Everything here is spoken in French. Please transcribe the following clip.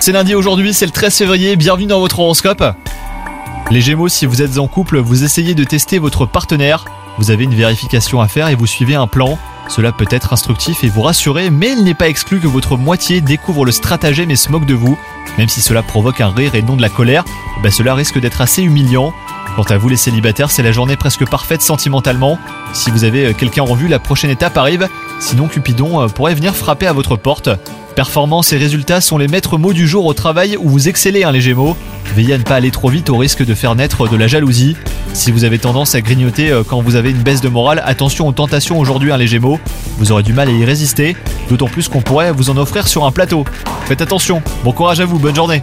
C'est lundi aujourd'hui, c'est le 13 février, bienvenue dans votre horoscope. Les Gémeaux, si vous êtes en couple, vous essayez de tester votre partenaire. Vous avez une vérification à faire et vous suivez un plan. Cela peut être instructif et vous rassurer, mais il n'est pas exclu que votre moitié découvre le stratagème et se moque de vous. Même si cela provoque un rire et non de la colère, bah cela risque d'être assez humiliant. Quant à vous les célibataires, c'est la journée presque parfaite sentimentalement. Si vous avez euh, quelqu'un en vue, la prochaine étape arrive. Sinon, Cupidon euh, pourrait venir frapper à votre porte. Performance et résultats sont les maîtres mots du jour au travail où vous excellez, hein, les Gémeaux. Veillez à ne pas aller trop vite au risque de faire naître de la jalousie. Si vous avez tendance à grignoter euh, quand vous avez une baisse de morale, attention aux tentations aujourd'hui, hein, les Gémeaux. Vous aurez du mal à y résister, d'autant plus qu'on pourrait vous en offrir sur un plateau. Faites attention. Bon courage à vous, bonne journée.